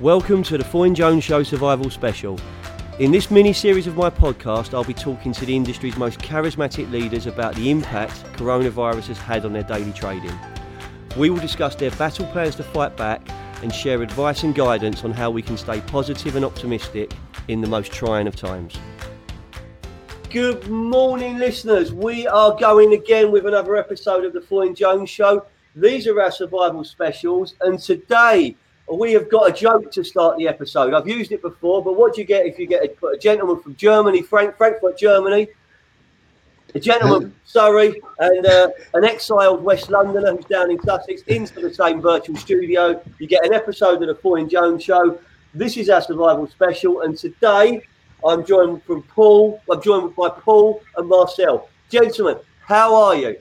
Welcome to the Foyne Jones Show Survival Special. In this mini series of my podcast, I'll be talking to the industry's most charismatic leaders about the impact coronavirus has had on their daily trading. We will discuss their battle plans to fight back and share advice and guidance on how we can stay positive and optimistic in the most trying of times. Good morning, listeners. We are going again with another episode of the Foyne Jones Show. These are our survival specials, and today we have got a joke to start the episode. I've used it before, but what do you get if you get a, a gentleman from Germany, Frank, Frankfurt, Germany, a gentleman from Surrey, and uh, an exiled West Londoner who's down in Sussex into the same virtual studio? You get an episode of the Foyne Jones Show. This is our survival special, and today I'm joined from Paul. I'm joined by Paul and Marcel. Gentlemen, how are you?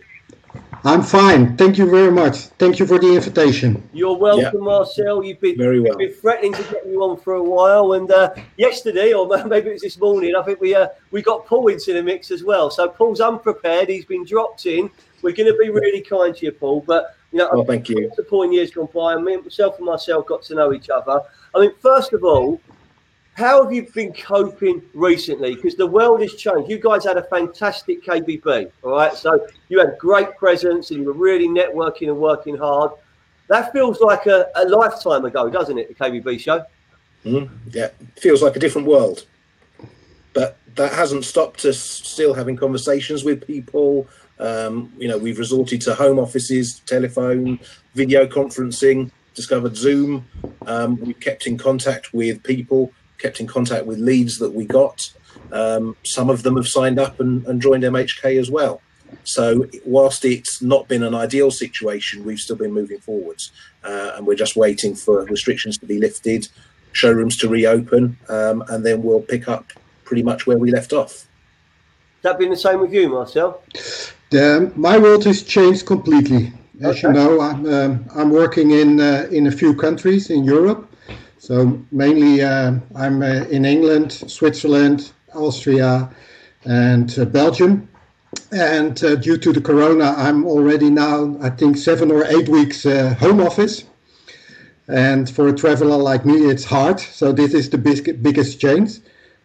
I'm fine. Thank you very much. Thank you for the invitation. You're welcome, yeah. Marcel. You've been very well. been threatening to get you on for a while, and uh, yesterday, or maybe it was this morning, I think we uh, we got Paul into the mix as well. So Paul's unprepared. He's been dropped in. We're going to be really kind to you, Paul. But you know, oh, thank you. The point years gone by, and me, myself and myself got to know each other. I mean, first of all, how have you been coping recently? Because the world has changed. You guys had a fantastic KBB, all right? So you had great presence and you were really networking and working hard. That feels like a, a lifetime ago, doesn't it, the KBB show? Mm, yeah, feels like a different world. But that hasn't stopped us still having conversations with people. Um, you know, we've resorted to home offices, telephone, video conferencing, discovered Zoom. Um, we've kept in contact with people kept in contact with leads that we got. Um, some of them have signed up and, and joined MHK as well. So, whilst it's not been an ideal situation, we've still been moving forwards, uh, and we're just waiting for restrictions to be lifted, showrooms to reopen, um, and then we'll pick up pretty much where we left off. That been the same with you, Marcel? The, my world has changed completely. As okay. you know, I'm um, I'm working in uh, in a few countries in Europe, so mainly uh, I'm uh, in England, Switzerland, Austria, and uh, Belgium. And uh, due to the corona, I'm already now, I think, seven or eight weeks uh, home office. And for a traveler like me, it's hard. So this is the big, biggest change.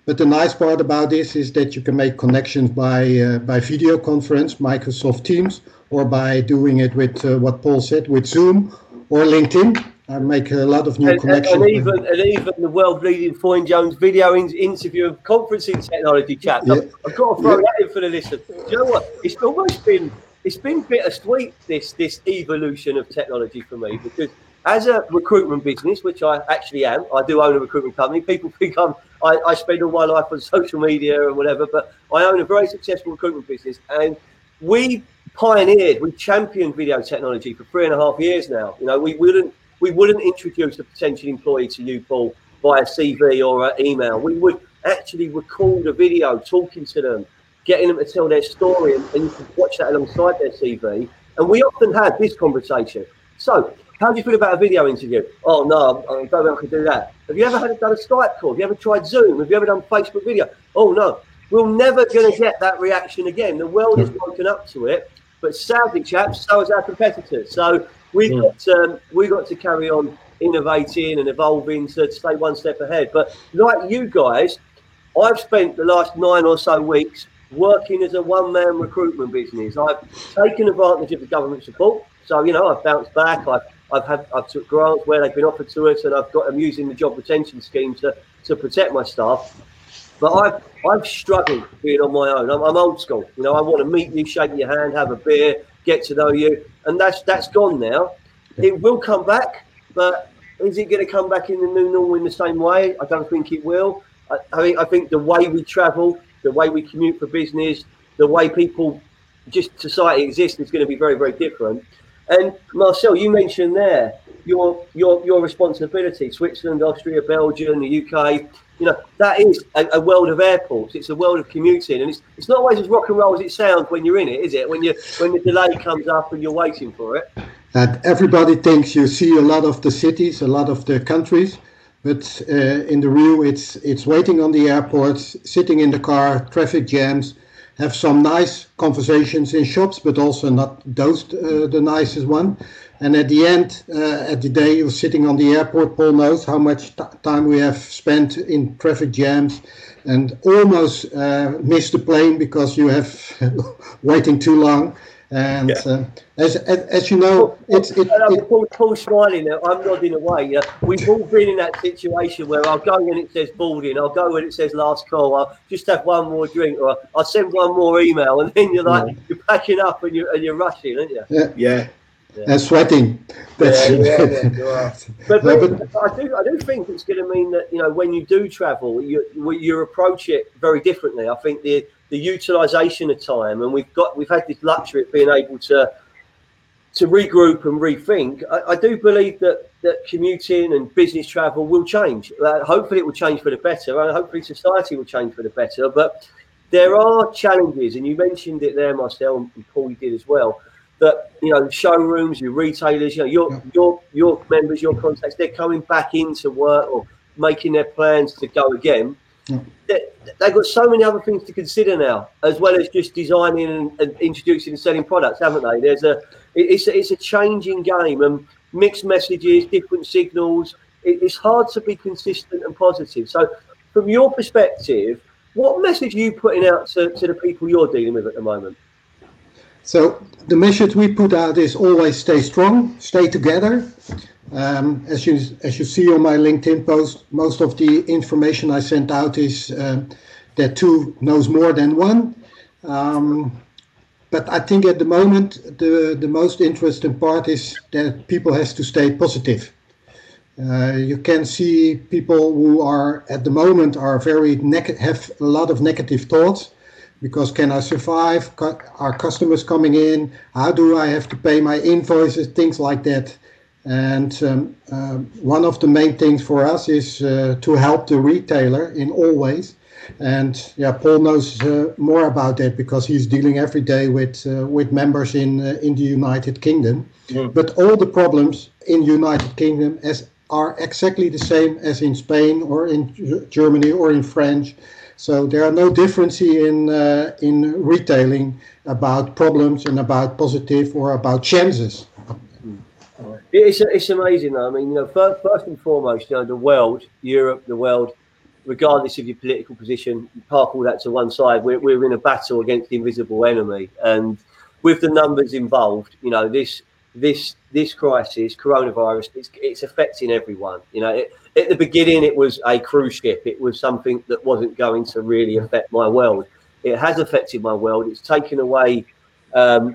But the nice part about this is that you can make connections by uh, by video conference, Microsoft Teams, or by doing it with what Paul said, with Zoom or LinkedIn. I make a lot of new and, connections. And, even and even the world leading Foyne Jones video in, interview of conferencing technology chat. Yeah. I've, I've, got to throw yeah. that in for the listen. Do you know what? It's almost been it's been bittersweet this this evolution of technology for me because as a recruitment business, which I actually am, I do own a recruitment company. People think I'm I, I spend all my life on social media and whatever, but I own a very successful recruitment business and we pioneered, we championed video technology for three and a half years now. You know, we wouldn't we wouldn't introduce a potential employee to you, Paul, via CV or uh, email. We would actually record a video talking to them, getting them to tell their story, and, and you can watch that alongside their CV. And we often had this conversation. So, how do you feel about a video interview? Oh no, I don't think I could do that. Have you ever had done a Skype call? Have you ever tried Zoom? Have you ever done Facebook video? Oh no, we're never going to get that reaction again. The world has woken up to it, but sadly, chaps, so has our competitors. So we yeah. got um, we got to carry on innovating and evolving to stay one step ahead. But like you guys, I've spent the last nine or so weeks working as a one-man recruitment business. I've taken advantage of the government support, so you know I've bounced back. I've I've had I've took grants where they've been offered to us, and I've got I'm using the job retention scheme to to protect my staff. But I've I've struggled being on my own. I'm, I'm old school. You know, I want to meet you, shake your hand, have a beer, get to know you, and that's that's gone now. It will come back, but is it going to come back in the new normal in the same way? I don't think it will. I, I think I think the way we travel, the way we commute for business, the way people just society exists is going to be very very different. And Marcel, you mentioned there your your your responsibility. Switzerland, Austria, Belgium, the UK you know that is a, a, world of airports. It's a world of commuting, and it's it's not always as rock and roll as it sounds when you're in it, is it? When you when the delay comes up and you're waiting for it. And everybody thinks you see a lot of the cities, a lot of the countries, but uh, in the real, it's it's waiting on the airports, sitting in the car, traffic jams, have some nice conversations in shops, but also not those uh, the nicest one. And at the end, uh, at the day you're sitting on the airport, Paul knows how much time we have spent in traffic jams and almost uh, missed the plane because you have waiting too long. And yeah. uh, as, as, as you know, it's it, it, Paul, Paul smiling now. I'm nodding away. Yeah, we've all been in that situation where I'll go when it says boarding, I'll go when it says last call. I'll just have one more drink, or I'll send one more email, and then you're like yeah. you're packing up and you're and you're rushing, aren't you? Yeah, yeah. yeah. And sweating. That's yeah, yeah, but, but, but, I do, I do think it's going to mean that you know when you do travel, you you approach it very differently. I think the the utilization of time, and we've got we've had this luxury of being able to to regroup and rethink. I, I do believe that that commuting and business travel will change. Uh, hopefully, it will change for the better, and hopefully, society will change for the better. But there are challenges, and you mentioned it there, Marcel, and Paul, you did as well. That you know, showrooms, your retailers, you know, your yeah. your your members, your contacts, they're coming back into work or making their plans to go again. They've got so many other things to consider now, as well as just designing and, and introducing and selling products, haven't they? There's a it's a, it's a changing game and mixed messages, different signals. It, it's hard to be consistent and positive. So, from your perspective, what message are you putting out to, to the people you're dealing with at the moment? So the message we put out is always stay strong, stay together, um, as you as you see on my LinkedIn post, most of the information I sent out is uh, that two knows more than one. Um, but I think at the moment the the most interesting part is that people has to stay positive. Uh, you can see people who are at the moment are very neg- have a lot of negative thoughts because can I survive? Are customers coming in? How do I have to pay my invoices? Things like that. And um, uh, one of the main things for us is uh, to help the retailer in all ways. And yeah, Paul knows uh, more about that because he's dealing every day with uh, with members in uh, in the United Kingdom. Yeah. But all the problems in United Kingdom as are exactly the same as in Spain or in Germany or in France. So there are no differences in uh, in retailing about problems and about positive or about chances. It's, it's amazing though. I mean, you know, first, first and foremost, you know, the world, Europe, the world, regardless of your political position, you park all that to one side. We're, we're in a battle against the invisible enemy, and with the numbers involved, you know, this this this crisis, coronavirus, it's, it's affecting everyone. You know, it, at the beginning, it was a cruise ship. It was something that wasn't going to really affect my world. It has affected my world. It's taken away um,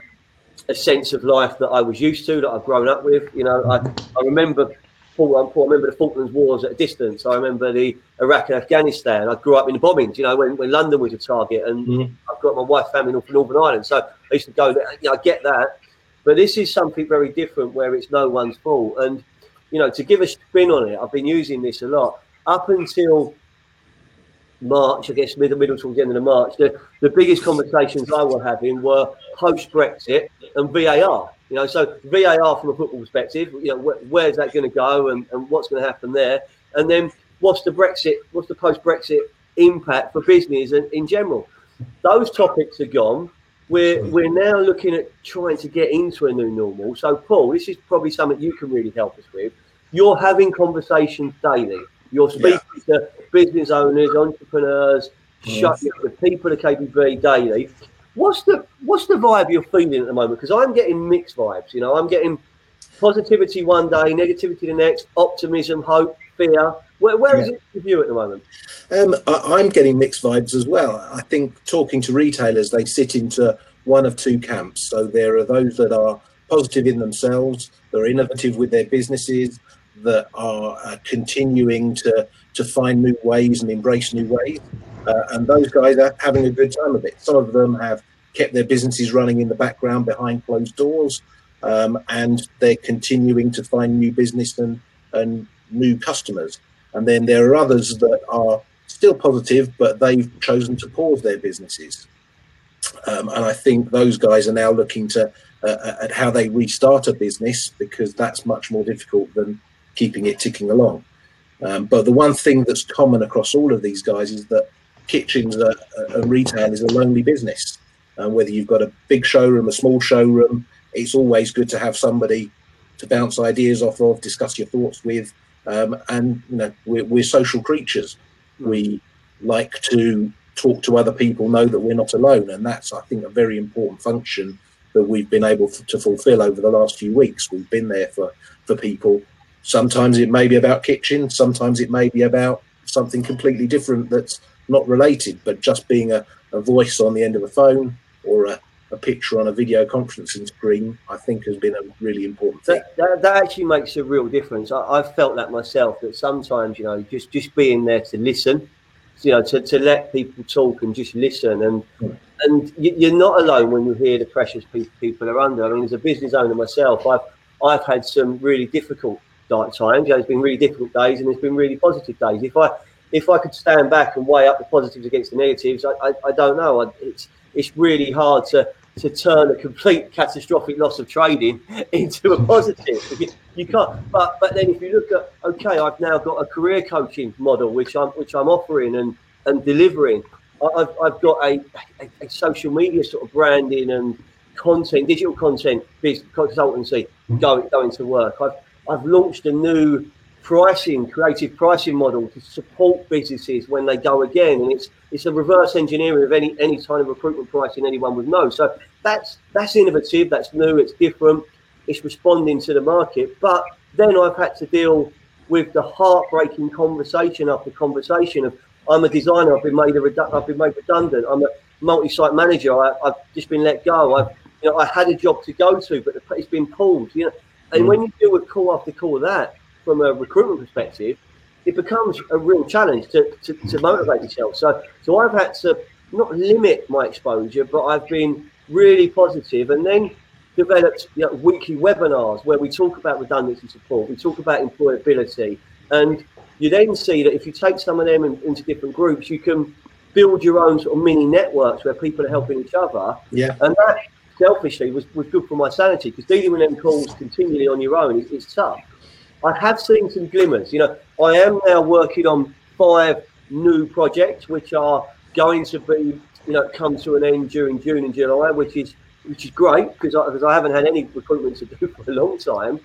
a sense of life that I was used to, that I've grown up with. You know, I, I remember Paul, I remember the Falklands Wars at a distance. I remember the Iraq and Afghanistan. I grew up in the bombings, you know, when, when London was a target. And mm. I've got my wife family in Northern Ireland. So I used to go there. You know, I get that. But this is something very different where it's no one's fault. And, you know, to give a spin on it, I've been using this a lot. Up until March, I guess middle middle towards the end of the March, the, the biggest conversations I were having were post Brexit and VAR. You know, so VAR from a football perspective, you know, wh- where's that going to go and, and what's going to happen there? And then what's the Brexit, what's the post Brexit impact for business and in general? Those topics are gone. We're we're now looking at trying to get into a new normal. So, Paul, this is probably something you can really help us with. You're having conversations daily. You're speaking yeah. to business owners, entrepreneurs, yes. the people at KBB daily. What's the what's the vibe you're feeling at the moment? Because I'm getting mixed vibes. You know, I'm getting positivity one day, negativity the next, optimism, hope, fear. Where, where yeah. is it with you at the moment? Um, I, am getting mixed vibes as well. I think talking to retailers, they sit into one of two camps. So there are those that are positive in themselves, they're innovative with their businesses, that are uh, continuing to to find new ways and embrace new ways. Uh, and those guys are having a good time of it. Some of them have kept their businesses running in the background behind closed doors, um, and they're continuing to find new business and, and new customers. And then there are others that are still positive, but they've chosen to pause their businesses. Um, and I think those guys are now looking to uh, at how they restart a business because that's much more difficult than keeping it ticking along. Um, but the one thing that's common across all of these guys is that kitchens and retail is a lonely business. And whether you've got a big showroom, a small showroom, it's always good to have somebody to bounce ideas off of, discuss your thoughts with. Um, and you know, we're, we're social creatures. We like to talk to other people, know that we're not alone, and that's, I think, a very important function that we've been able to fulfil over the last few weeks. We've been there for for people. Sometimes it may be about kitchen, sometimes it may be about something completely different that's not related, but just being a, a voice on the end of a phone or a, a picture on a video conferencing screen, I think has been a really important thing. That, that, that actually makes a real difference. I, have felt that myself, that sometimes, you know, just, just being there to listen, you know, to, to let people talk and just listen. And mm. and you, are not alone when you hear the pressures people, people are under. I mean, as a business owner myself, I've, I've had some really difficult times. You know, it's been really difficult days and there's been really positive days. If I if I could stand back and weigh up the positives against the negatives, I, I, I don't know. I, it's it's really hard to to turn a complete catastrophic loss of trading into a positive. You, you can't. But but then if you look at okay, I've now got a career coaching model which I'm which I'm offering and and delivering. I've, I've got a, a, a social media sort of branding and content, digital content business consultancy mm-hmm. going going to work. I've I've launched a new pricing, creative pricing model to support businesses when they go again. And it's it's a reverse engineering of any any kind of recruitment pricing anyone would know. So that's that's innovative, that's new, it's different, it's responding to the market. But then I've had to deal with the heartbreaking conversation after conversation of I'm a designer, I've been made a redu- I've been made redundant, I'm a multi-site manager, I, have just been let go. I've you know I had a job to go to, but it's been pulled. You know, and mm. when you deal with call after call of that, from a recruitment perspective, it becomes a real challenge to, to, to motivate yourself. So, so I've had to not limit my exposure, but I've been really positive and then developed you know, weekly webinars where we talk about redundancy support, we talk about employability, and you then see that if you take some of them in, into different groups, you can build your own sort of mini networks where people are helping each other. Yeah. And that selfishly was, was good for my sanity because dealing with them calls continually on your own is, is tough. I have seen some glimmers. You know, I am now working on five new projects which are going to be, you know, come to an end during June and July, which is which is great because I, because I haven't had any recruitment to do for a long time.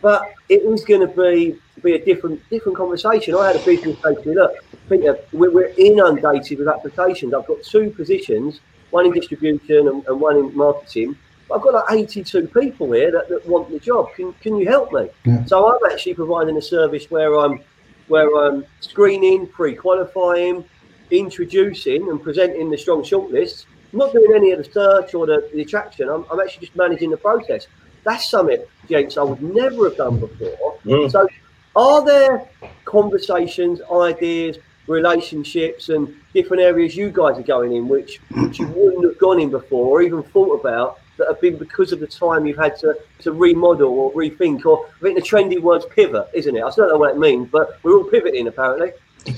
But it is going to be be a different different conversation. I had a business say to me, look, Peter, we're, we're inundated with applications. I've got two positions, one in distribution and, and one in marketing I've got like 82 people here that, that want the job. Can, can you help me? Yeah. So I'm actually providing a service where I'm where I'm screening, pre-qualifying, introducing, and presenting the strong shortlist. I'm not doing any of the search or the, the attraction. I'm, I'm actually just managing the process. That's something, James, I would never have done before. Mm. So, are there conversations, ideas, relationships, and different areas you guys are going in which, which you wouldn't have gone in before or even thought about that have been because of the time you've had to, to remodel or rethink, or I think the trendy word's pivot, isn't it? I don't know what it means, but we're all pivoting apparently.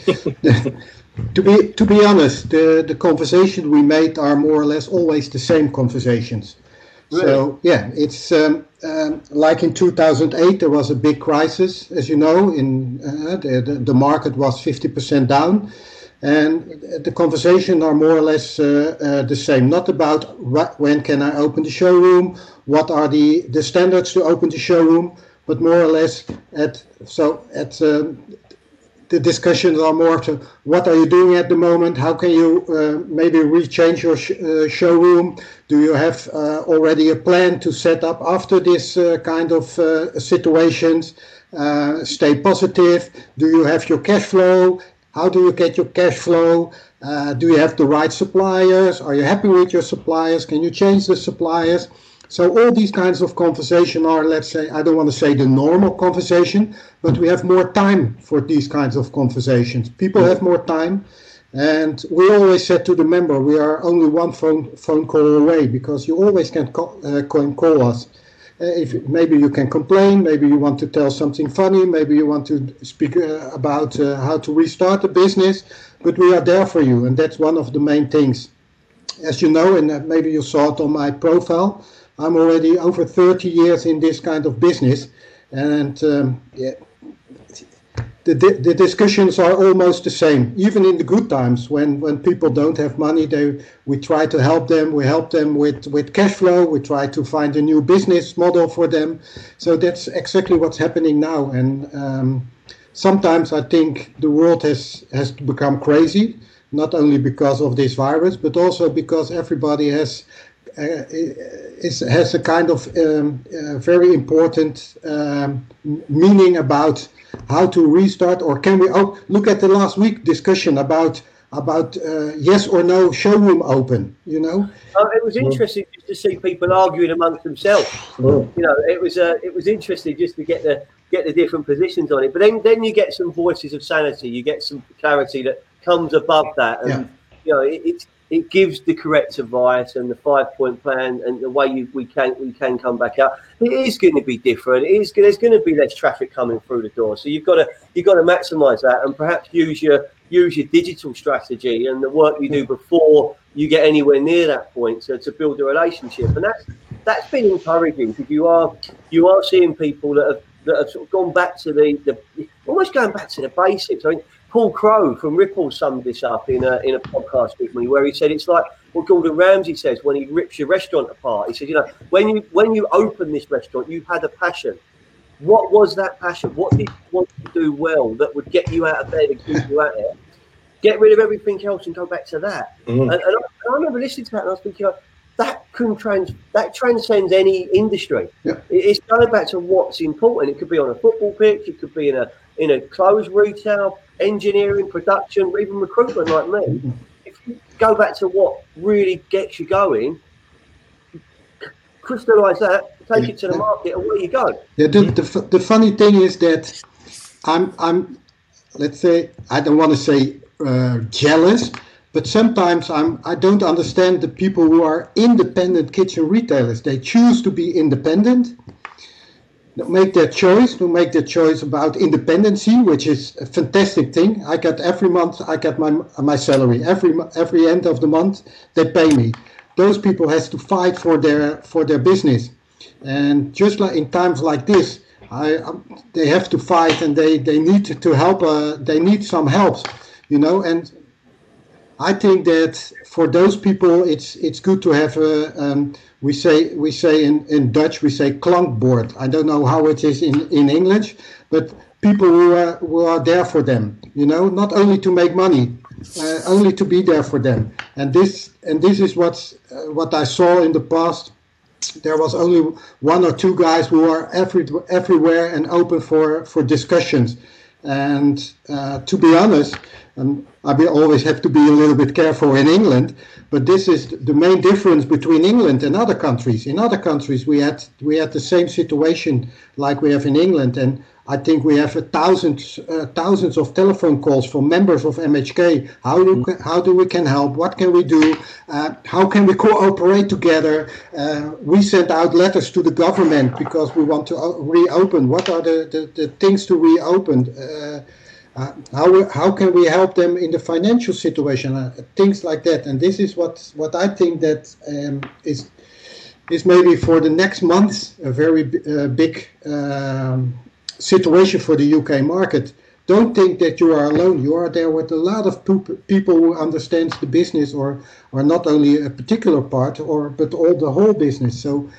to be to be honest, the the conversations we made are more or less always the same conversations. Really? So yeah, it's um, um, like in 2008 there was a big crisis, as you know. In uh, the, the market was 50% down and the conversation are more or less uh, uh, the same. Not about when can I open the showroom, what are the, the standards to open the showroom, but more or less at so at uh, the discussions are more to what are you doing at the moment? How can you uh, maybe rechange your sh uh, showroom? Do you have uh, already a plan to set up after this kind of situations? stay positive. Do you have your cash flow? How do you get your cash flow? Uh, do you have the right suppliers? Are you happy with your suppliers? Can you change the suppliers? So all these kinds of conversation are, let's say, I don't want to say the normal conversation, but we have more time for these kinds of conversations. People have more time. And we always said to the member, we are only one phone phone call away because you always can call, uh, call us. Uh, if maybe you can complain, maybe you want to tell something funny, maybe you want to speak uh, about uh, how to restart the business, but we are there for you, and that's one of the main things. As you know, and maybe you saw it on my profile, I'm already over 30 years in this kind of business, and um, yeah, the, the discussions are almost the same. Even in the good times, when, when people don't have money, they we try to help them. We help them with, with cash flow. We try to find a new business model for them. So that's exactly what's happening now. And um, sometimes I think the world has has become crazy, not only because of this virus, but also because everybody has is, has a kind of um, uh, very important um, meaning about how to restart, or can we oh, look at the last week discussion about about uh, yes or no showroom open? You know, oh, it was interesting just to see people arguing amongst themselves. You know, it was uh, it was interesting just to get the get the different positions on it. But then then you get some voices of sanity, you get some clarity that comes above that, and yeah. You know, it, it's it gives the correct advice and the five point plan and the way you, we can we can come back out. It is going to be different. It is there's going to be less traffic coming through the door. So you've got to you've got to maximise that and perhaps use your use your digital strategy and the work you do before you get anywhere near that point to, to build a relationship. And that's that's been encouraging because you are you are seeing people that have that have sort of gone back to the, the almost going back to the basics. I mean, Paul Crowe from Ripple summed this up in a in a podcast with me, where he said it's like what Gordon Ramsay says when he rips your restaurant apart. He said, you know, when you when you open this restaurant, you had a passion. What was that passion? What did you want to do well that would get you out of bed and keep you out of there? Get rid of everything else and go back to that. Mm. And, and, I, I, remember listening to that and I was thinking, that can trans that transcends any industry. Yeah. It's going back to what's important. It could be on a football pitch, it could be in a in a closed retail, engineering, production, even recruitment like me, if you go back to what really gets you going, crystallize that, take it to the market, and where you go. Yeah, the, the, the funny thing is that I'm, I'm, let's say, I don't want to say uh, jealous, but sometimes I'm, I don't understand the people who are independent kitchen retailers. They choose to be independent make their choice, to make their choice about independency, which is a fantastic thing. I get every month, I get my my salary every every end of the month. They pay me. Those people has to fight for their for their business, and just like in times like this, I um, they have to fight and they they need to help. Uh, they need some help, you know. And I think that for those people, it's it's good to have a. Um, we say we say in, in Dutch we say klankbord. I don't know how it is in, in English, but people who are who are there for them. You know, not only to make money, uh, only to be there for them. And this and this is what's uh, what I saw in the past. There was only one or two guys who are every, everywhere and open for for discussions. And uh, to be honest, and I always have to be a little bit careful in England, but this is the main difference between England and other countries. In other countries, we had we had the same situation like we have in England, and I think we have thousands uh, thousands of telephone calls from members of MHK. How do mm. how do we can help? What can we do? Uh, how can we cooperate together? Uh, we sent out letters to the government because we want to reopen. What are the, the, the things to reopen? Uh, how how can we help them in the financial situation uh, things like that. And this is what what i think that um, is is maybe for the next months a very uh, big um, situation for the uk market. Don't think that you are alone. You are there with a lot of people who understands the business or or not only a particular part or but all the whole business. So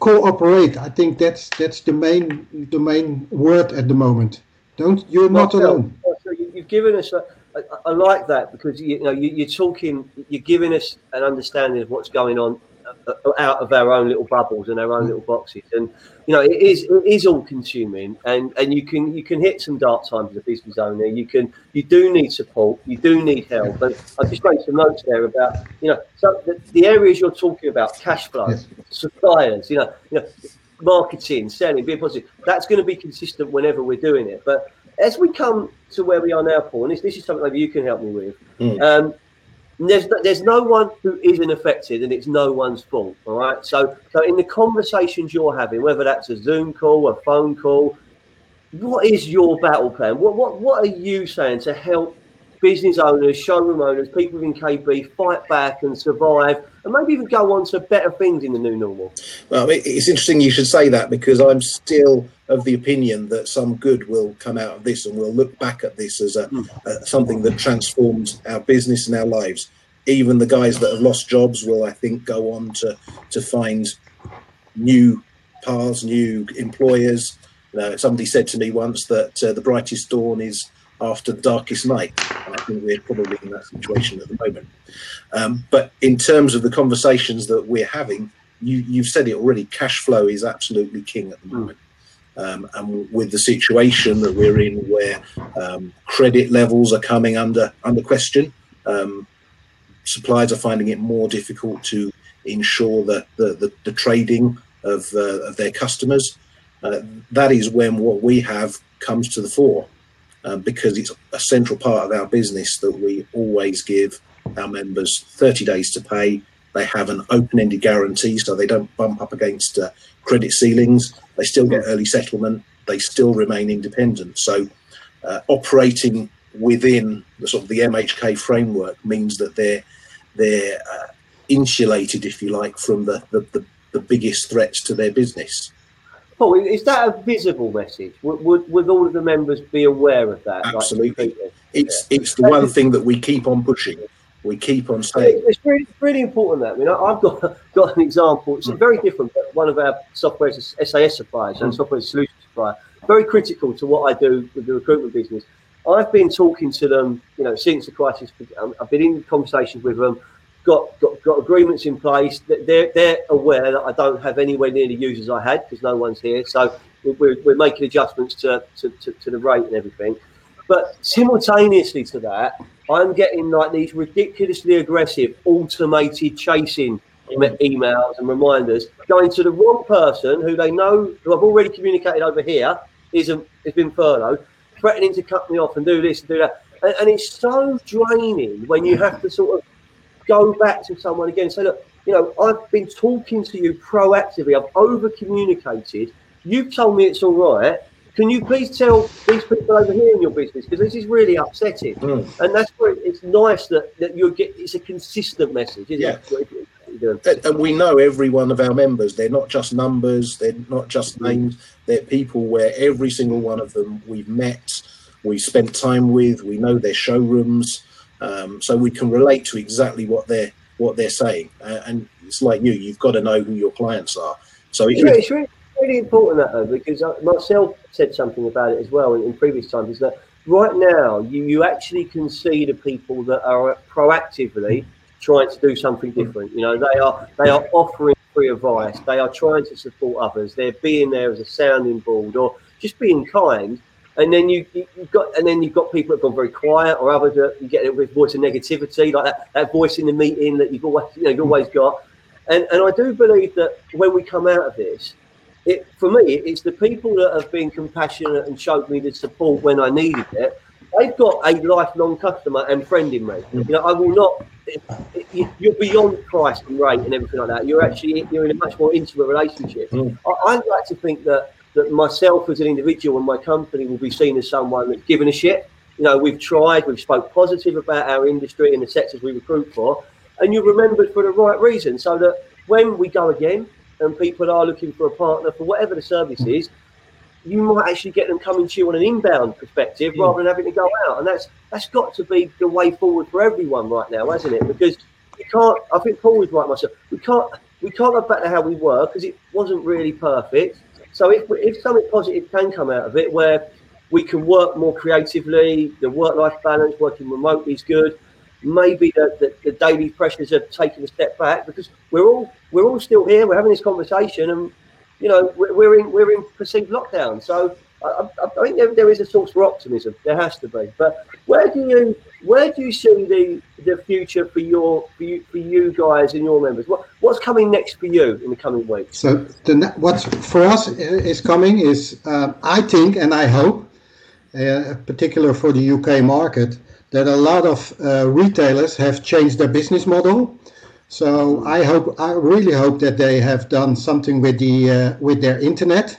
cooperate. I think that's that's the main the main word at the moment don't you're not alone. So you've given us. A, I, I like that because you, you know you, are talking. You're giving us an understanding of what's going on uh, out of our own little bubbles and our own little boxes, and you know it is it is all consuming, and and you can you can hit some dark times as a business owner. You can you do need support, you do need help, and I just made some notes there about you know so the, the areas you're talking about, cash flow, yes. suppliers, you know, you know marketing, selling, being positive. That's going to be consistent whenever we're doing it. But as we come to where we are now, Paul, and this, this is something maybe you can help me with. Mm. Um, there's no, there's no one who isn't affected, and it's no one's fault. All right. So so in the conversations you're having, whether that's a Zoom call, a phone call, what is your battle plan? What what what are you saying to help business owners, showroom owners, people in KB fight back and survive, and maybe even go on to better things in the new normal? Well, it's interesting you should say that because I'm still of the opinion that some good will come out of this, and we'll look back at this as a, mm. something that transformed our business and our lives. Even the guys that have lost jobs will, I think, go on to to find new paths, new employers. Somebody said to me once that uh, the brightest dawn is after the darkest night. And I think we're probably in that situation at the moment. Um, but in terms of the conversations that we're having, you, have said it already. Cash flow is absolutely king at the moment. Um, and with the situation that we're in, where um, credit levels are coming under under question, um, suppliers are finding it more difficult to ensure that the, the, the trading of, uh, of their customers. Uh, that is when what we have comes to the fore um, because it's a central part of our business that we always give our members 30 days to pay. They have an open ended guarantee so they don't bump up against uh, credit ceilings. They still get early settlement. They still remain independent. So, uh, operating within the sort of the MHK framework means that they're they're uh, insulated, if you like, from the, the, the, the biggest threats to their business. Paul, is that a visible message? Would, would, would all of the members be aware of that? Absolutely. Like, it's yeah. it's the one thing that we keep on pushing. We keep on saying. It's really, really important that. I mean, I've got got an example. It's mm. very different. But one of our software SaaS suppliers mm. and software solution supplier, very critical to what I do with the recruitment business. I've been talking to them, you know, since the crisis. I've been in conversations with them got, got, got agreements in place. They're, they're aware that I don't have anywhere near the users I had because no one's here. So we're, we're making adjustments to, to, to, to the rate and everything. But simultaneously to that, I'm getting like these ridiculously aggressive automated chasing mm. emails and reminders going to the wrong person who they know who I've already communicated over here is a, has been furloughed, threatening to cut me off and do this and do that. And, and it's so draining when you have to sort of go back to someone again and say, look, you know, I've been talking to you proactively. I've over communicated. You've told me it's all right. Can you please tell these people over here in your business because this is really upsetting? Mm. And that's where it's nice that that you get. It's a consistent message, yeah. It? And we know every one of our members. They're not just numbers. They're not just hmm. names. They're people where every single one of them we've met, we spent time with. We know their showrooms um, so we can relate to exactly what they're what they're saying. Uh, and it's like you, you've got to know who your clients are. So yeah, it's really, really important that though, because myself said something about it as well in, in previous times. Is that right now you you actually can see the people that are proactively trying to do something different. You know, they are they are offering free advice. They are trying to support others. They're being there as a sounding board or just being kind and then you, have got and then you've got people that have gone very quiet or others that you get with voice of negativity like that, that voice in the meeting that you've always you know you've always got. And and I do believe that when we come out of this it for me it's the people that have been compassionate and showed me the support when I needed it. They've got a lifelong customer and friend in me. You know I will not you're beyond price and rate and everything like that. You're actually you're in a much more intimate relationship. Mm. I, I'd like to think that that myself as an individual and my company will be seen as someone that's given a shit. You know, we've tried, we've spoke positive about our industry and the sectors we recruit for, and you're remembered for the right reason. So that when we go again and people are looking for a partner for whatever the service is, you might actually get them coming to you on an inbound perspective mm. rather than having to go out. And that's that's got to be the way forward for everyone right now, hasn't it? Because you can't. I think Paul was right myself. We can't. We can't go back to how we were because it wasn't really perfect. So if, if something positive can come out of it, where we can work more creatively, the work-life balance, working remotely is good. Maybe the, the, the, daily pressures are taking a step back because we're all we're all still here. We're having this conversation, and you know we're, we're in we're in perceived lockdown. So I, I, think there, there is a source for optimism. There has to be. But where do you where do you see the the future for your for you, for you guys and your members? What what's coming next for you in the coming weeks? So the what's for us is coming is um, I think and I hope, uh, particular for the UK market, that a lot of uh, retailers have changed their business model. So I hope I really hope that they have done something with the uh, with their internet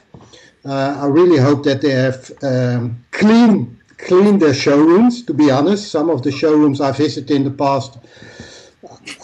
uh, I really hope that they have um, clean clean their showrooms. To be honest, some of the showrooms I visited in the past.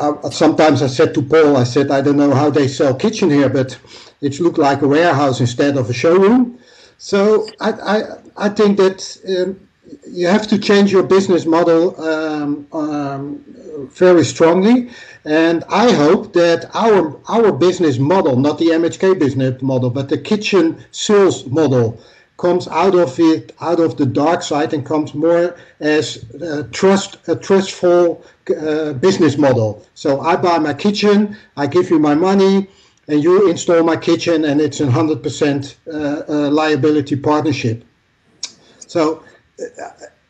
I, sometimes I said to Paul, I said, I don't know how they sell kitchen here, but it looked like a warehouse instead of a showroom. So I, I, I think that um, you have to change your business model um, um, very strongly. And I hope that our our business model, not the MHK business model, but the kitchen sales model, comes out of it, out of the dark side, and comes more as a trust, a trustful uh, business model. So I buy my kitchen, I give you my money, and you install my kitchen, and it's a hundred percent uh, uh, liability partnership. So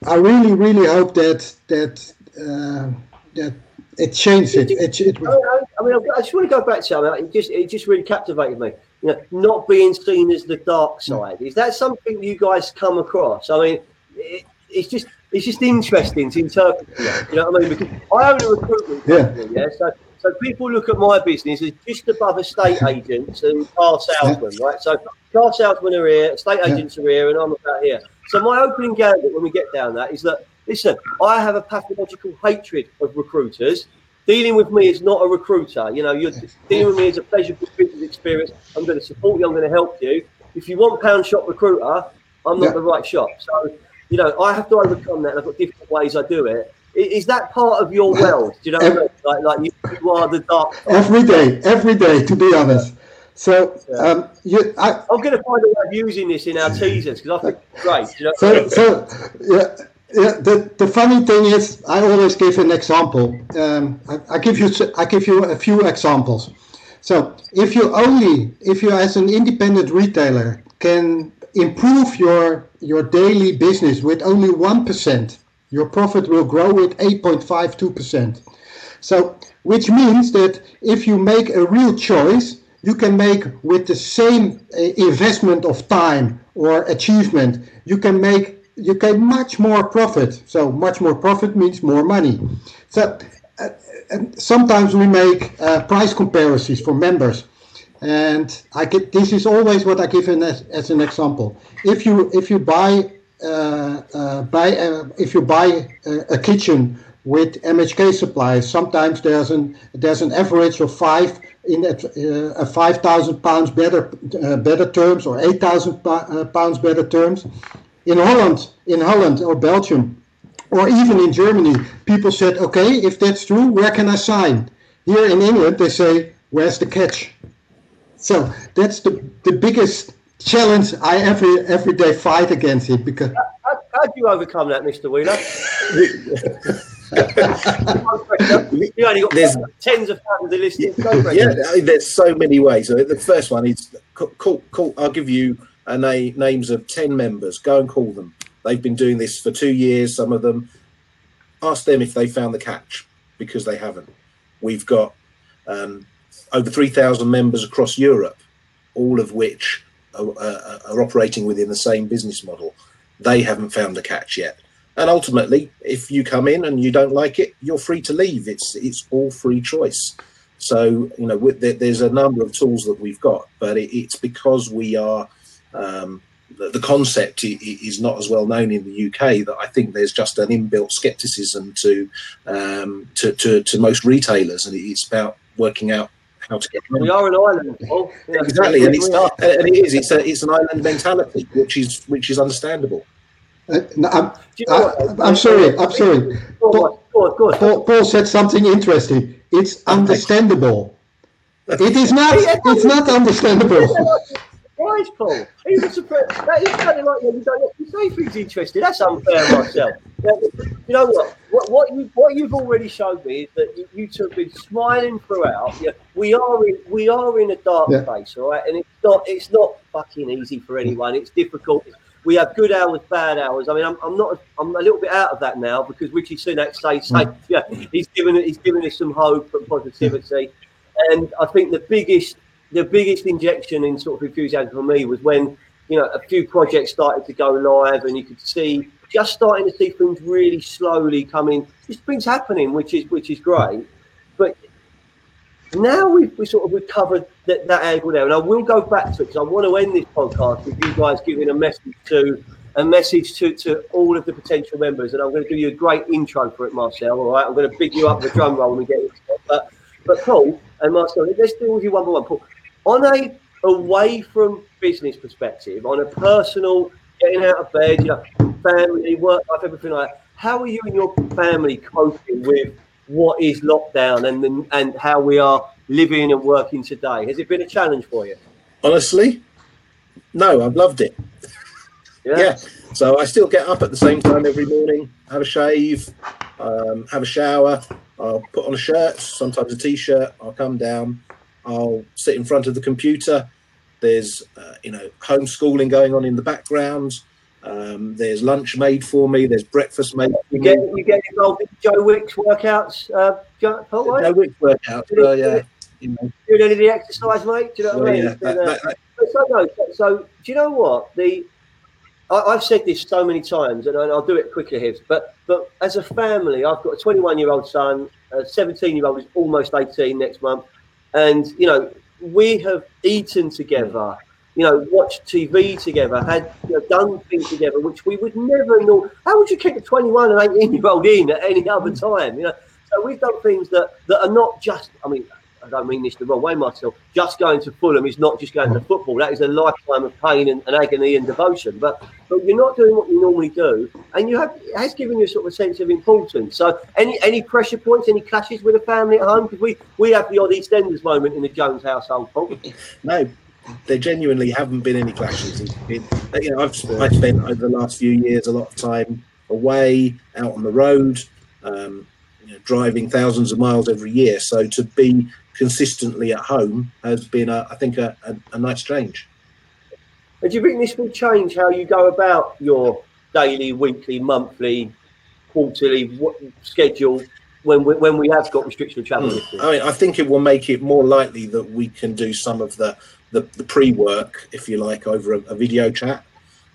I really, really hope that that uh, that it changed it. it, it I mean, I just want to go back to something. It just it just really captivated me. You know, not being seen as the dark hmm. side. Is that something you guys come across? I mean, it, it's just it's just interesting to interpret. You know what I mean? Because I own a recruitment company. Yeah. yeah? So so people look at my business as just above estate agents and car salesmen, yeah. right? So car salesmen are here, estate agents yeah. are here, and I'm about here. So my opening gambit when we get down that is that listen, I have a pathological hatred of recruiters. Dealing with me is not a recruiter. You know, you're dealing with me as a pleasurable business experience. I'm going to support you. I'm going to help you. If you want pound shop recruiter, I'm not yeah. the right shop. So, you know, I have to overcome that. I've got different ways I do it. Is that part of your world? Do you know, every, like, like you, you, are the dark. Every day, every day, to be honest. So yeah. um, you, I, am going to find a way of using this in our teasers because I think it's great. You know? So, so yeah. The, the funny thing is, I always give an example. Um, I, I give you I give you a few examples. So if you only if you as an independent retailer can improve your your daily business with only one percent, your profit will grow with eight point five two percent. So which means that if you make a real choice you can make with the same uh, investment of time or achievement you can make you get much more profit. So much more profit means more money. So uh, sometimes we make uh, price comparisons for members. And i get this is always what i give as, as an example. If you if you buy uh, uh buy uh, if you buy a, a kitchen with MHK supplies, Sometimes there's an there's an average of five in uh, five thousand pounds better uh, better terms or eight thousand uh, pounds better terms. In Holland, in Holland or Belgium, or even in Germany, people said, "Okay, if that's true, where can I sign?" Here in England, they say, "Where's the catch?" So that's the the biggest challenge I every every day fight against it because. How, how do you overcome that, Mr. Wheeler? you only got there's, tens of thousands of listeners. Yeah, there's so many ways. The first one is call, call, I'll give you a na- names of 10 members. Go and call them. They've been doing this for two years, some of them. Ask them if they found the catch because they haven't. We've got um, over 3,000 members across Europe, all of which are, are operating within the same business model. They haven't found the catch yet and ultimately if you come in and you don't like it you're free to leave it's it's all free choice so you know with, there's a number of tools that we've got but it, it's because we are um, the, the, concept is not as well known in the UK that I think there's just an inbuilt skepticism to um, to, to, to most retailers and it's about working out how to get money. We are an island. Yeah, exactly, and it's, and it is. It's a, it's an island mentality, which is which is understandable. Uh, I'm, I, am sorry. I'm sorry. Paul, Paul, Paul, said something interesting. It's understandable. It is not. It's not understandable. Surprise, Paul. Even surprised. That is kind of like when you don't you say things interesting. That's unfair myself. You know what? What, what you what you've already showed me is that you, you two have been smiling throughout. Yeah, we are in we are in a dark yeah. place, all right, and it's not it's not fucking easy for anyone. It's difficult we have good hours, bad hours. I mean, I'm, I'm not, I'm a little bit out of that now because Rishi Sunak says, say, mm. yeah, he's given he's given us some hope and positivity, and I think the biggest, the biggest injection in sort of enthusiasm for me was when you know a few projects started to go live, and you could see just starting to see things really slowly coming. Just things happening, which is which is great, but now we've we sort of recovered that, that angle there, and I will go back to it because I want to end this podcast with you guys giving a message to a message to, to all of the potential members, and I'm going to give you a great intro for it, Marcel. All right, I'm going to big you up the drum roll when we get it. But but Paul and Marcel, let's deal with you one by one. Paul, on a away from business perspective, on a personal, getting out of bed, you know, family, work life, everything like that, how are you and your family coping with what is lockdown and and how we are living and working today? Has it been a challenge for you? Honestly, no, I've loved it. Yeah. yeah. So I still get up at the same time every morning, have a shave, um, have a shower. I'll put on a shirt, sometimes a t-shirt. I'll come down. I'll sit in front of the computer. There's, uh, you know, homeschooling going on in the background. Um, there's lunch made for me. There's breakfast made. you get you get involved in Joe Wicks workouts, uh, Joe, Paul, Joe Wicks workouts. Uh, yeah. You know. Doing any of the exercise, mate? Do you know what I mean? Yeah, that, uh, that, that, so, no, so, do you know what the I, have said this so many times, and I'll do it quickly here. But but as a family, I've got a 21 year old son, a 17 year old is almost 18 next month, and you know we have eaten together, you know, watched TV together, had you know, done things together, which we would never know. How would you kick a 21 and 18 year old in at any other time? You know, so we've done things that that are not just. I mean, I don't mean this the wrong way myself. Just going to Fulham is not just going to football. That is a lifetime of pain and, and, agony and devotion. But but you're not doing what you normally do, and you have it has given you sort of sense of importance. So any any pressure points, any clashes with the family at home? Because we we have the odd EastEnders moment in the Jones household. Paul. No, there genuinely haven't been any clashes. Been, you know, I've I've spent over the last few years a lot of time away, out on the road. Um, you know, driving thousands of miles every year. So to be consistently at home has been, a, I think, a, a, a nice change. And do you think this will change how you go about your daily, weekly, monthly, quarterly schedule when we, when we have got restriction of travel? Mm. I mean, I think it will make it more likely that we can do some of the the, the pre-work, if you like, over a, a video chat.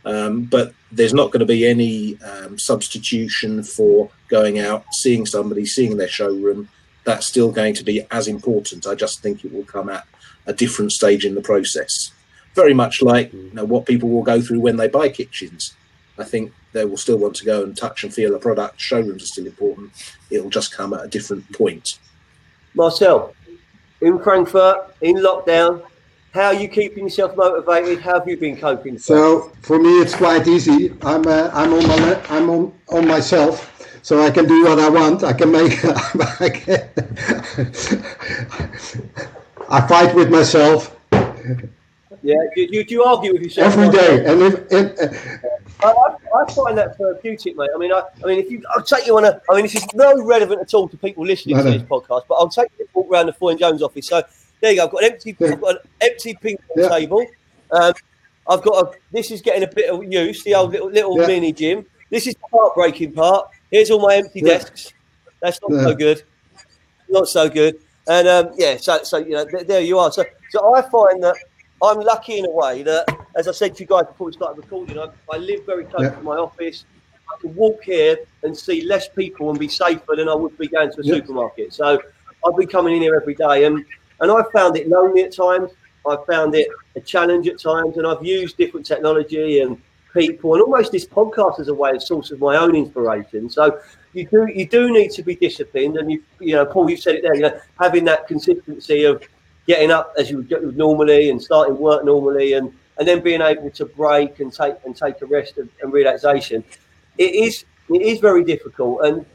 Um, but there's not going to be any um, substitution for going out, seeing somebody, seeing their showroom, that's still going to be as important. I just think it will come at a different stage in the process. Very much like you know, what people will go through when they buy kitchens. I think they will still want to go and touch and feel a product. Showrooms are still important. It'll just come at a different point. Marcel, in Frankfurt, in lockdown, how are you keeping yourself motivated? How have you been coping? So for me, it's quite easy. I'm uh, I'm on my I'm on on myself so I can do what I want. I can make. I, can, I fight with myself. Yeah, do, do, do you argue with yourself every day? And if, if I, I, find that therapeutic, mate. I mean, I, I mean, if you, I'll take you on a. I mean, this is no relevant at all to people listening no, to this podcast, but I'll take you walk around the Foy Jones office. So there you go. I've got an empty. I've got an empty ping pong yeah. table. Um, I've got a. This is getting a bit of use. The old little, little yeah. mini gym. This is the heartbreaking part. Here's all my empty yeah. desks. That's not so good. Not so good. And um, yeah, so so you know, th- there you are. So so I find that I'm lucky in a way that, as I said to you guys before we started recording, I, I live very close to my office. I can walk here and see less people and be safer than I would be going to a supermarket. So I've been coming in here every day, and and I've found it lonely at times. I've found it a challenge at times, and I've used different technology and people, and almost this podcast as a way of source of my own inspiration. So you do you do need to be disciplined, and you you know, Paul, you said it there. You know, having that consistency of getting up as you would normally and starting work normally, and and then being able to break and take and take a rest and, and relaxation. It is it is very difficult, and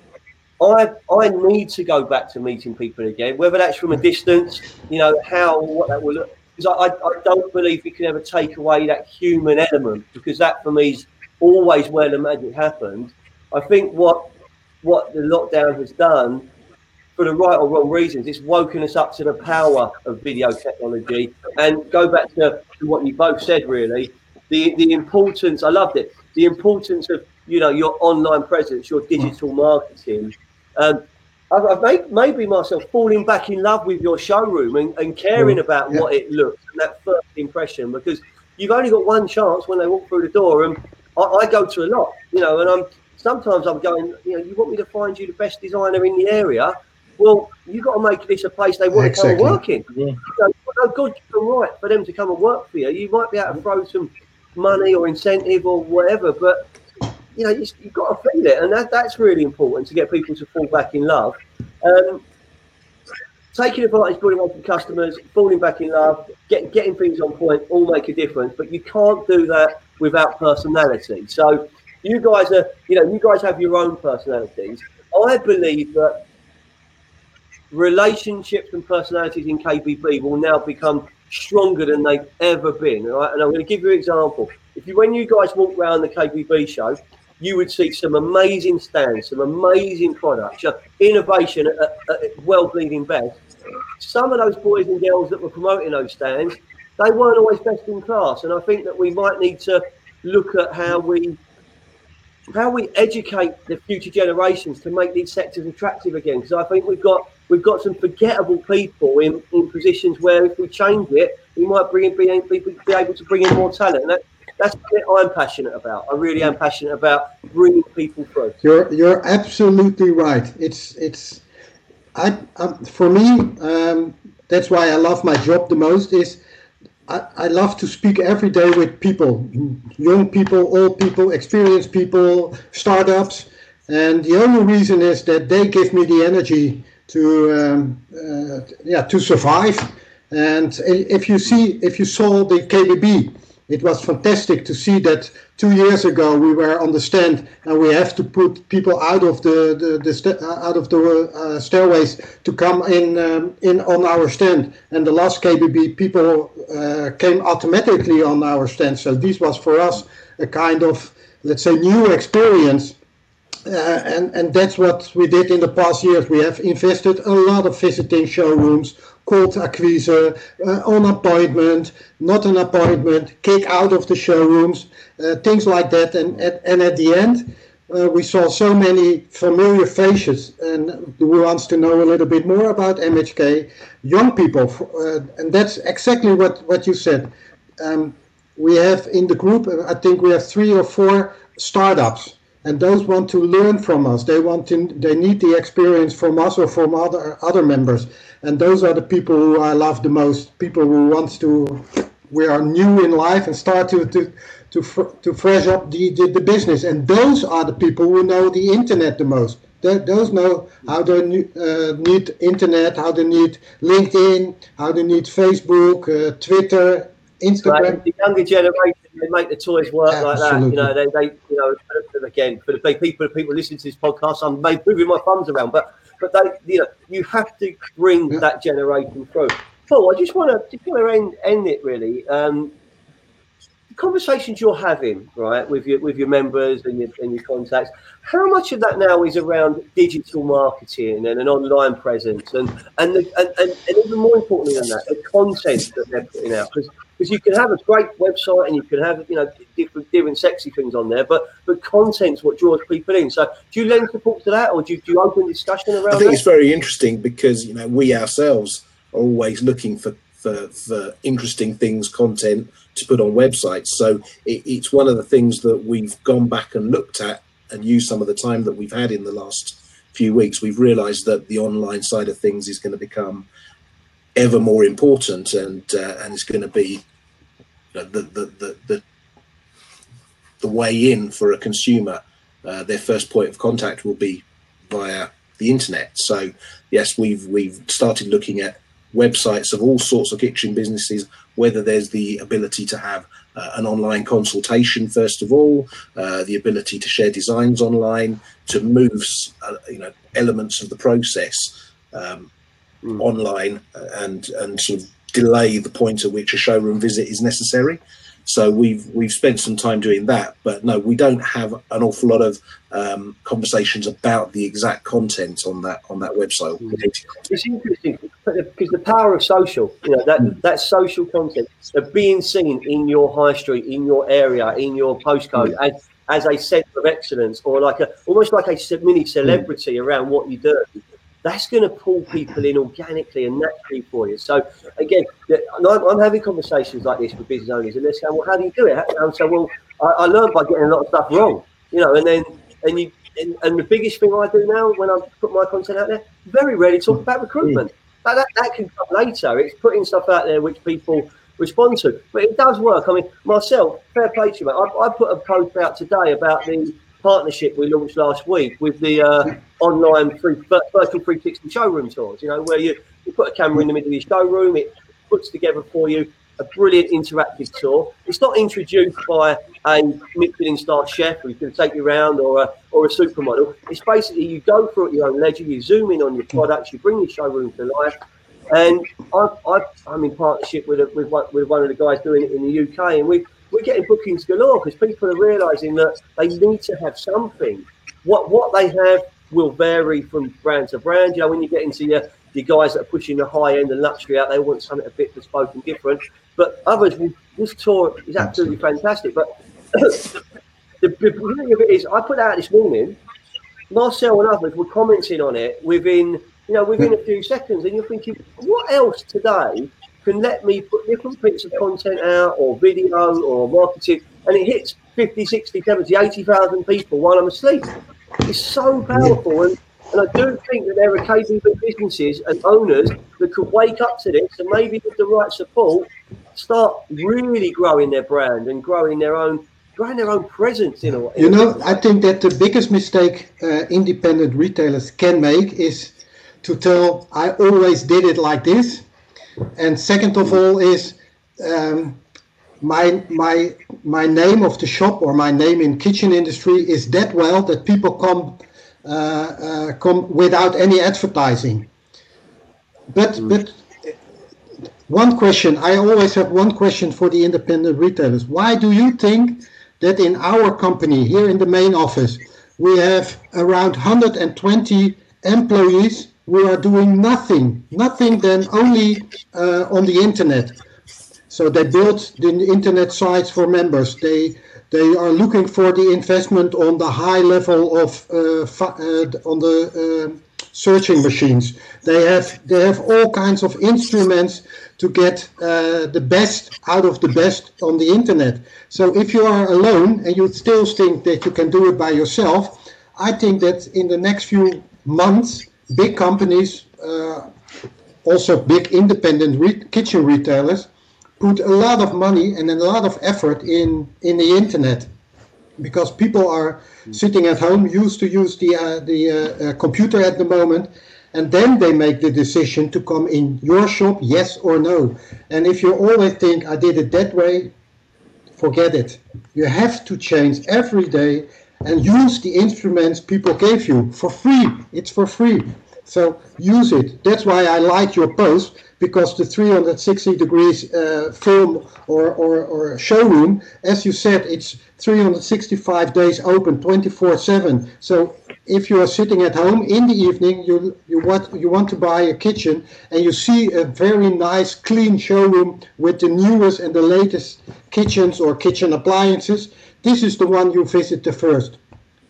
I I need to go back to meeting people again, whether that's from a distance, you know, how what that will look because I, I, don't believe we can ever take away that human element because that for me is always where the magic happened. I think what what the lockdown has done, for the right or wrong reasons, it's woken us up to the power of video technology. And go back to, to what you both said, really, the the importance. I loved it. The importance of you know your online presence, your digital marketing. Um, I've, made, maybe myself falling back in love with your showroom and, and caring mm, about yeah. what it looks and that first impression because you've only got one chance when they walk through the door. And I, I, go to a lot, you know, and I'm sometimes I'm going, you know, you want me to find you the best designer in the area. Well, you've got to make this a place they want exactly. to come and work in. Yeah. So, no good right for them to come and work for you. You might be able to throw some money or incentive or whatever, but you know, you, have got to feel it, and that, that's really important to get people to fall back in love. Um, taking advantage, building up customers, falling back in love, getting getting things on point, all make a difference. But you can't do that without personality. So you guys are, you know, you guys have your own personalities. I believe that relationships and personalities in KBB will now become stronger than they've ever been. Right? And I'm going to give you an example. If you, when you guys walk around the KBB show, you would see some amazing stands, some amazing products, uh, innovation at, at world best. Some of those boys and girls that were promoting those stands, they weren't always best in class. And I think that we might need to look at how we how we educate the future generations to make these sectors attractive again. Because I think we've got we've got some forgettable people in, in positions where if we change it, we might bring in, be, be, be able to bring in more talent. And that, that's what I'm passionate about. I really am passionate about bringing people through. You're you're absolutely right. It's it's I, I for me um, that's why I love my job the most is I, I love to speak every day with people, young people, old people, experienced people, startups, and the only reason is that they give me the energy to um, uh, yeah to survive. And if you see if you saw the KBB it was fantastic to see that two years ago we were on the stand and we have to put people out of the, the, the uh, out of the uh, stairways to come in um, in on our stand. And the last KBB people uh, came automatically on our stand. So this was for us a kind of let's say new experience. Uh, and and that's what we did in the past years. We have invested a lot of visiting showrooms, cold acquise, uh, on appointment, not an appointment, kick out of the showrooms, uh, things like that. And at, and at the end, uh, we saw so many familiar faces. And who wants to know a little bit more about MHK? Young people, uh, and that's exactly what what you said. Um, we have in the group, I think we have three or four startups and those want to learn from us. They want to, they need the experience from us or from other other members, and those are the people who I love the most. People who wants to, we are new in life and start to to to, to fresh up the, the, the business, and those are the people who know the internet the most. They, those know how they uh, need internet, how they need LinkedIn, how they need Facebook, uh, Twitter, Instagram. Right. The younger generation they make the toys work Absolutely. like that. You know, they, they you know, again for the people people listening to this podcast, I'm moving my thumbs around, but but they, you know, you have to bring yeah. that generation through. Paul, I just want to just want to end, end it really. Um, conversations you're having, right, with your with your members and your and your contacts, how much of that now is around digital marketing and an online presence, and and the, and, and, and even more importantly than that, the content that they're putting out because because you can have a great website and you can have you know different different sexy things on there, but but content's what draws people in. So do you lend support to that, or do you, do you open discussion around? I think that? it's very interesting because you know we ourselves are always looking for for, for interesting things, content to put on websites. So it, it's one of the things that we've gone back and looked at and used some of the time that we've had in the last few weeks. We've realised that the online side of things is going to become ever more important, and uh, and it's going to be the, the, the the the way in for a consumer. Uh, their first point of contact will be via the internet. So yes, we've we've started looking at websites of all sorts of kitchen businesses, whether there's the ability to have uh, an online consultation first of all, uh, the ability to share designs online, to move uh, you know elements of the process um, mm. online uh, and and sort of delay the point at which a showroom visit is necessary. So we've we've spent some time doing that, but no, we don't have an awful lot of um, conversations about the exact content on that on that website. Hmm. It's interesting because the power of social, you know, that mm. that social content, of being seen in your high street, in your area, in your postcode mm. as as a centre of excellence, or like a almost like a mini celebrity mm. around what you do that's going to pull people in organically and naturally for you. So again, I'm having conversations like this with business owners, and they're saying, "Well, how do you do it?" And I'm saying, "Well, I, I learned by getting a lot of stuff wrong, you know." And then and you and, and, the biggest thing I do now when I put my content out there, very rarely talk about recruitment. Mm. That, that, that can come later. It's putting stuff out there which people respond to, but it does work. I mean, myself, fair play to you, mate. I, I put a post out today about the partnership we launched last week with the uh, online free, virtual 360 showroom tours. You know, where you You put a camera in the middle of your showroom. It puts together for you a brilliant interactive tour. It's not introduced by a Michelin star chef who's going to take you around or a, or a supermodel. It's basically you go through at your own leisure, you zoom in on your products, you bring your showroom to life. And I, am in partnership with, a, with, one, with one of the guys doing it in the UK, and we, we're getting bookings galore because people are realizing that they need to have something. What, what they have will vary from brand to brand. You know, when you get into your, your guys that are pushing the high end and luxury out, they want something a bit bespoke and different. But others, this tour is absolutely fantastic. But the, the beauty of it is, I put out this morning. Marcel and others were commenting on it within, you know, within a few seconds, and you're thinking, what else today can let me put different bits of content out, or video, or marketing, and it hits 50, 60, 70, 80,000 people while I'm asleep. It's so powerful, and and I do think that there are capable businesses and owners that could wake up to this and maybe with the right support start really growing their brand and growing their own growing their own presence in a way. You know, I think that the biggest mistake uh, independent retailers can make is to tell I always did it like this, and second of all is um, my my my name of the shop or my name in kitchen industry is that well that people come uh, uh, come without any advertising. But mm. but one question I always have one question for the independent retailers. Why do you think that in our company here in the main office we have around 120 employees who are doing nothing, nothing than only uh, on the internet. So they build the internet sites for members. They they are looking for the investment on the high level of uh, uh, on the uh, searching machines. They have they have all kinds of instruments to get uh, the best out of the best on the internet. So if you are alone and you still think that you can do it by yourself, I think that in the next few months, big companies, uh, also big independent re kitchen retailers, put a lot of money and a lot of effort in in the internet because people are sitting at home used to use the uh, the uh, uh, computer at the moment and then they make the decision to come in your shop yes or no. And if you always think i did it that way forget it. You have to change every day and use the instruments people gave you for free. It's for free. So use it. That's why i like your post because the 360 degrees uh, film or, or, or showroom, as you said, it's 365 days open 24 7. So if you are sitting at home in the evening, you, you, want, you want to buy a kitchen and you see a very nice, clean showroom with the newest and the latest kitchens or kitchen appliances, this is the one you visit the first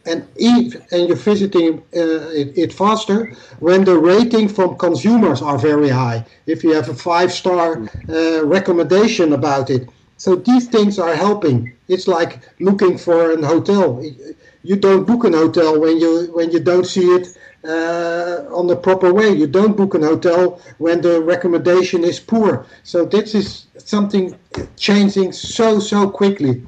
and if and you're visiting uh, it, it, faster when the rating from consumers are very high. If you have a five star uh, recommendation about it, so these things are helping. It's like looking for an hotel. You don't book an hotel when you when you don't see it uh, on the proper way. You don't book an hotel when the recommendation is poor. So this is something changing so so quickly.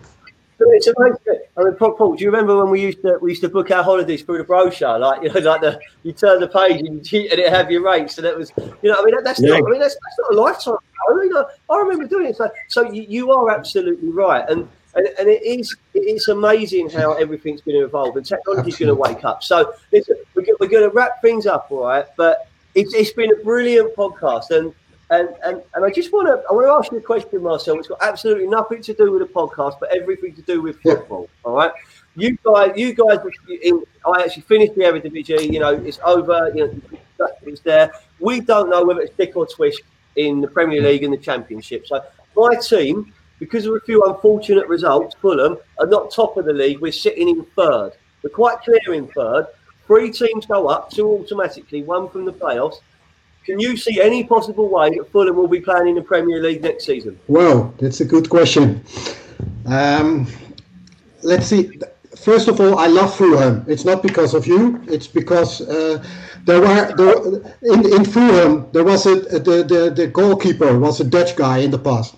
It's amazing. I mean, Paul, do you remember when we used to we used to book our holidays through the brochure? Like you know, like the you turn the page and, you, and it have your rates, and it was you know, I mean, that, that's yeah. not I mean that's, that's not a lifetime. I mean, I, I remember doing it. So, so you, you are absolutely right, and, and and it is it's amazing how everything's going to evolve, and technology's going to wake up. So listen, we're, we're going to wrap things up, all right? But it's, it's been a brilliant podcast, and and, and, and I just want to I want to ask you a question, Marcel, It's got absolutely nothing to do with the podcast, but everything to do with football. All right, you guys, you guys, in, I actually finished the Eredivisie. You know, it's over. You know, it's there. We don't know whether it's stick or twist in the Premier League and the Championship. So my team, because of a few unfortunate results, Fulham are not top of the league. We're sitting in third. We're quite clear in third. Three teams go up, two automatically, one from the playoffs. Can you see any possible way that Fulham will be playing in the Premier League next season? Well, that's a good question. Um, let's see. First of all, I love Fulham. It's not because of you. It's because uh, there were there, in in Fulham there was a the, the the goalkeeper was a Dutch guy in the past,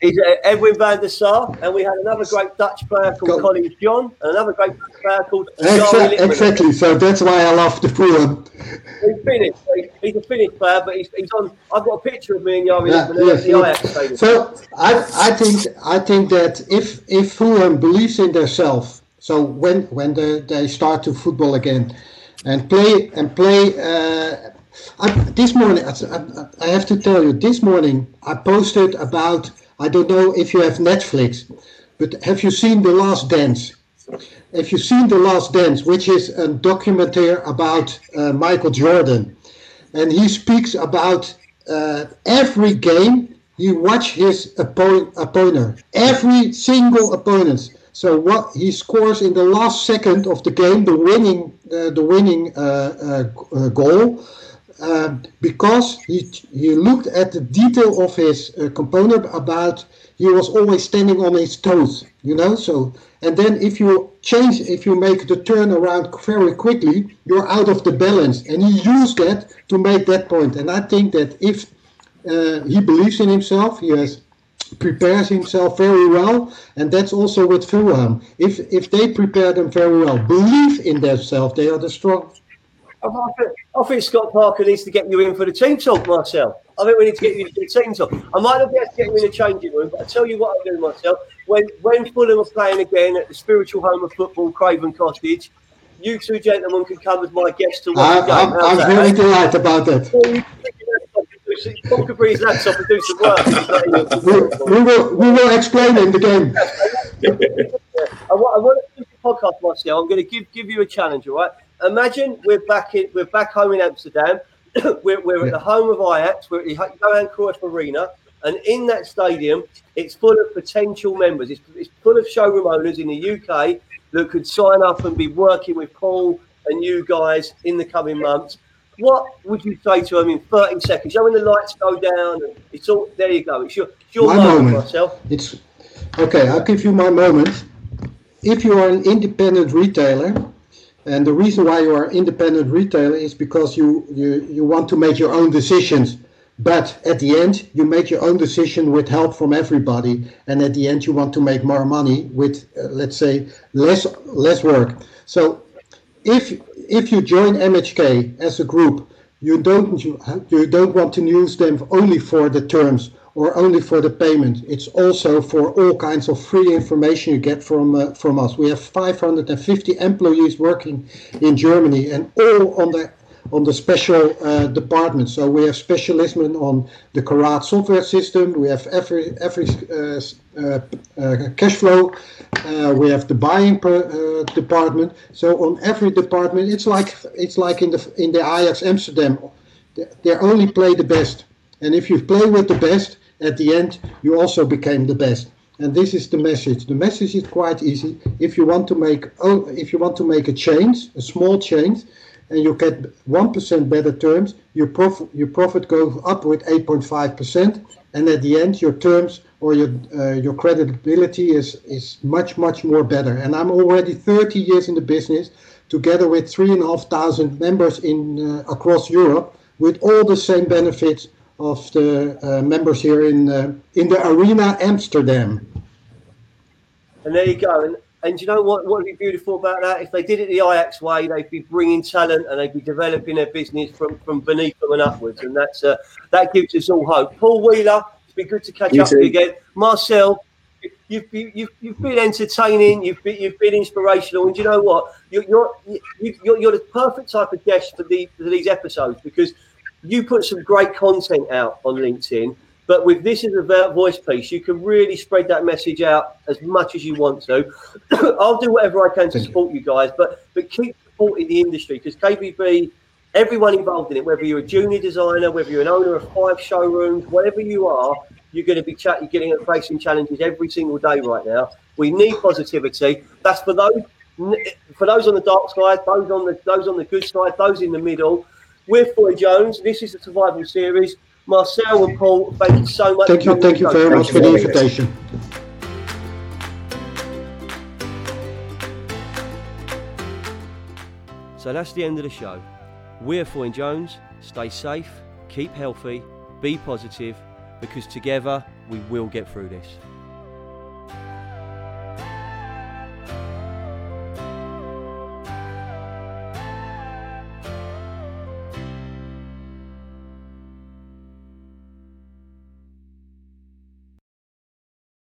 He's uh, Edwin van der Sar, and we had another great Dutch player called. Collins John, and another great player called exactly, exactly. So that's why I love the Fulham. He's finished. He's a finished player, but he's, he's on. I've got a picture of me and Jari yeah, yes, the Ajax So I, I think I think that if if Fulham believes in themselves, so when when they, they start to football again, and play and play. Uh, I, this morning, I, I have to tell you, this morning I posted about I don't know if you have Netflix, but have you seen The Last Dance? Have you seen The Last Dance, which is a documentary about uh, Michael Jordan? And he speaks about uh, every game he watch his oppo- opponent, every single opponent. So what he scores in the last second of the game, the winning, uh, the winning uh, uh, goal uh, because he, he looked at the detail of his uh, component about he was always standing on his toes, you know. So and then if you change, if you make the turn around very quickly, you're out of the balance. And he used that to make that point. And I think that if uh, he believes in himself, he has prepares himself very well, and that's also with Fulham. If if they prepare them very well, believe in themselves, they are the strong I think, Scott Parker needs to get you in for the team talk, Marcel. I think we need to get you in for the team talk. I might not be able to get you in the changing room, but I tell you what I'm doing myself. When when Fulham are playing again at the spiritual home of football, Craven Cottage, you two gentlemen can come as my guests to watch the game. I'm, I'm very delighted about that. Paul Capri's laptop and do some work. we, we, will, we will explain in the game. I want, I want to do the podcast, Marcel. I'm going to give give you a challenge, all right? Imagine we're back in, we're back home in Amsterdam. we're, we're yeah. at the home of Ajax. We're at the Johan Cruyff Arena, and in that stadium, it's full of potential members. It's, it's full of showroom owners in the UK that could sign up and be working with Paul and you guys in the coming months. What would you say to them in 30 seconds? You know, when the lights go down, it's all there. You go. It's your, it's your my moment, myself. It's okay. I'll give you my moment. If you are an independent retailer and the reason why you are independent retailer is because you, you, you want to make your own decisions. But at the end, you make your own decision with help from everybody. And at the end, you want to make more money with, uh, let's say, less less work. So if if you join MHK as a group, you don't you, you don't want to use them only for the terms or only for the payment. It's also for all kinds of free information you get from uh, from us. We have 550 employees working in Germany, and all on the on the special uh, department. So we have specialism on the Carat software system. We have every every uh, uh, uh cash flow. Uh, we have the buying per, department. So on every department, it's like it's like in the in the Ajax Amsterdam. They only play the best, and if you play with the best, at the end you also became the best. And this is the message. The message is quite easy. If you want to make oh, if you want to make a change a small change and you get 1% better terms your profit your profit goes up with 8.5% and at the end your terms or your uh, your credibility is is much much more better. And i'm already 30 years in the business together with 3,500 members in uh, across europe with all the same benefits of the uh, members here in uh, in the arena Amsterdam. And there you go. And and you know what? What would be beautiful about that? If they did it the Ajax way, they'd be bringing talent and they'd be developing their business from, from beneath them and upwards. And that's uh, that gives us all hope. Paul Wheeler, it's been good to catch you up with you again. Marcel, you've, you've, you've been entertaining, you've been, you've been inspirational, and you know what? You're, you're, you're, you're the perfect type of guest for, the, for these episodes because you put some great content out on LinkedIn, but with this as a voice piece, you can really spread that message out as much as you want to. I'll do whatever I can to support you guys, but but keep supporting the industry because KBB, everyone involved in it, whether you're a junior designer, whether you're an owner of five showrooms, whatever you are, you're going to be chat, you're getting facing challenges every single day right now. We need positivity. That's for those for those on the dark side, those on the those on the good side, those in the middle. We're Foy Jones. This is the Survival Series. Marcel and Paul, thank you so much. Thank you, thank you very much for the invitation. So that's the end of the show. We're Foy Jones. Stay safe, keep healthy, be positive, because together we will get through this.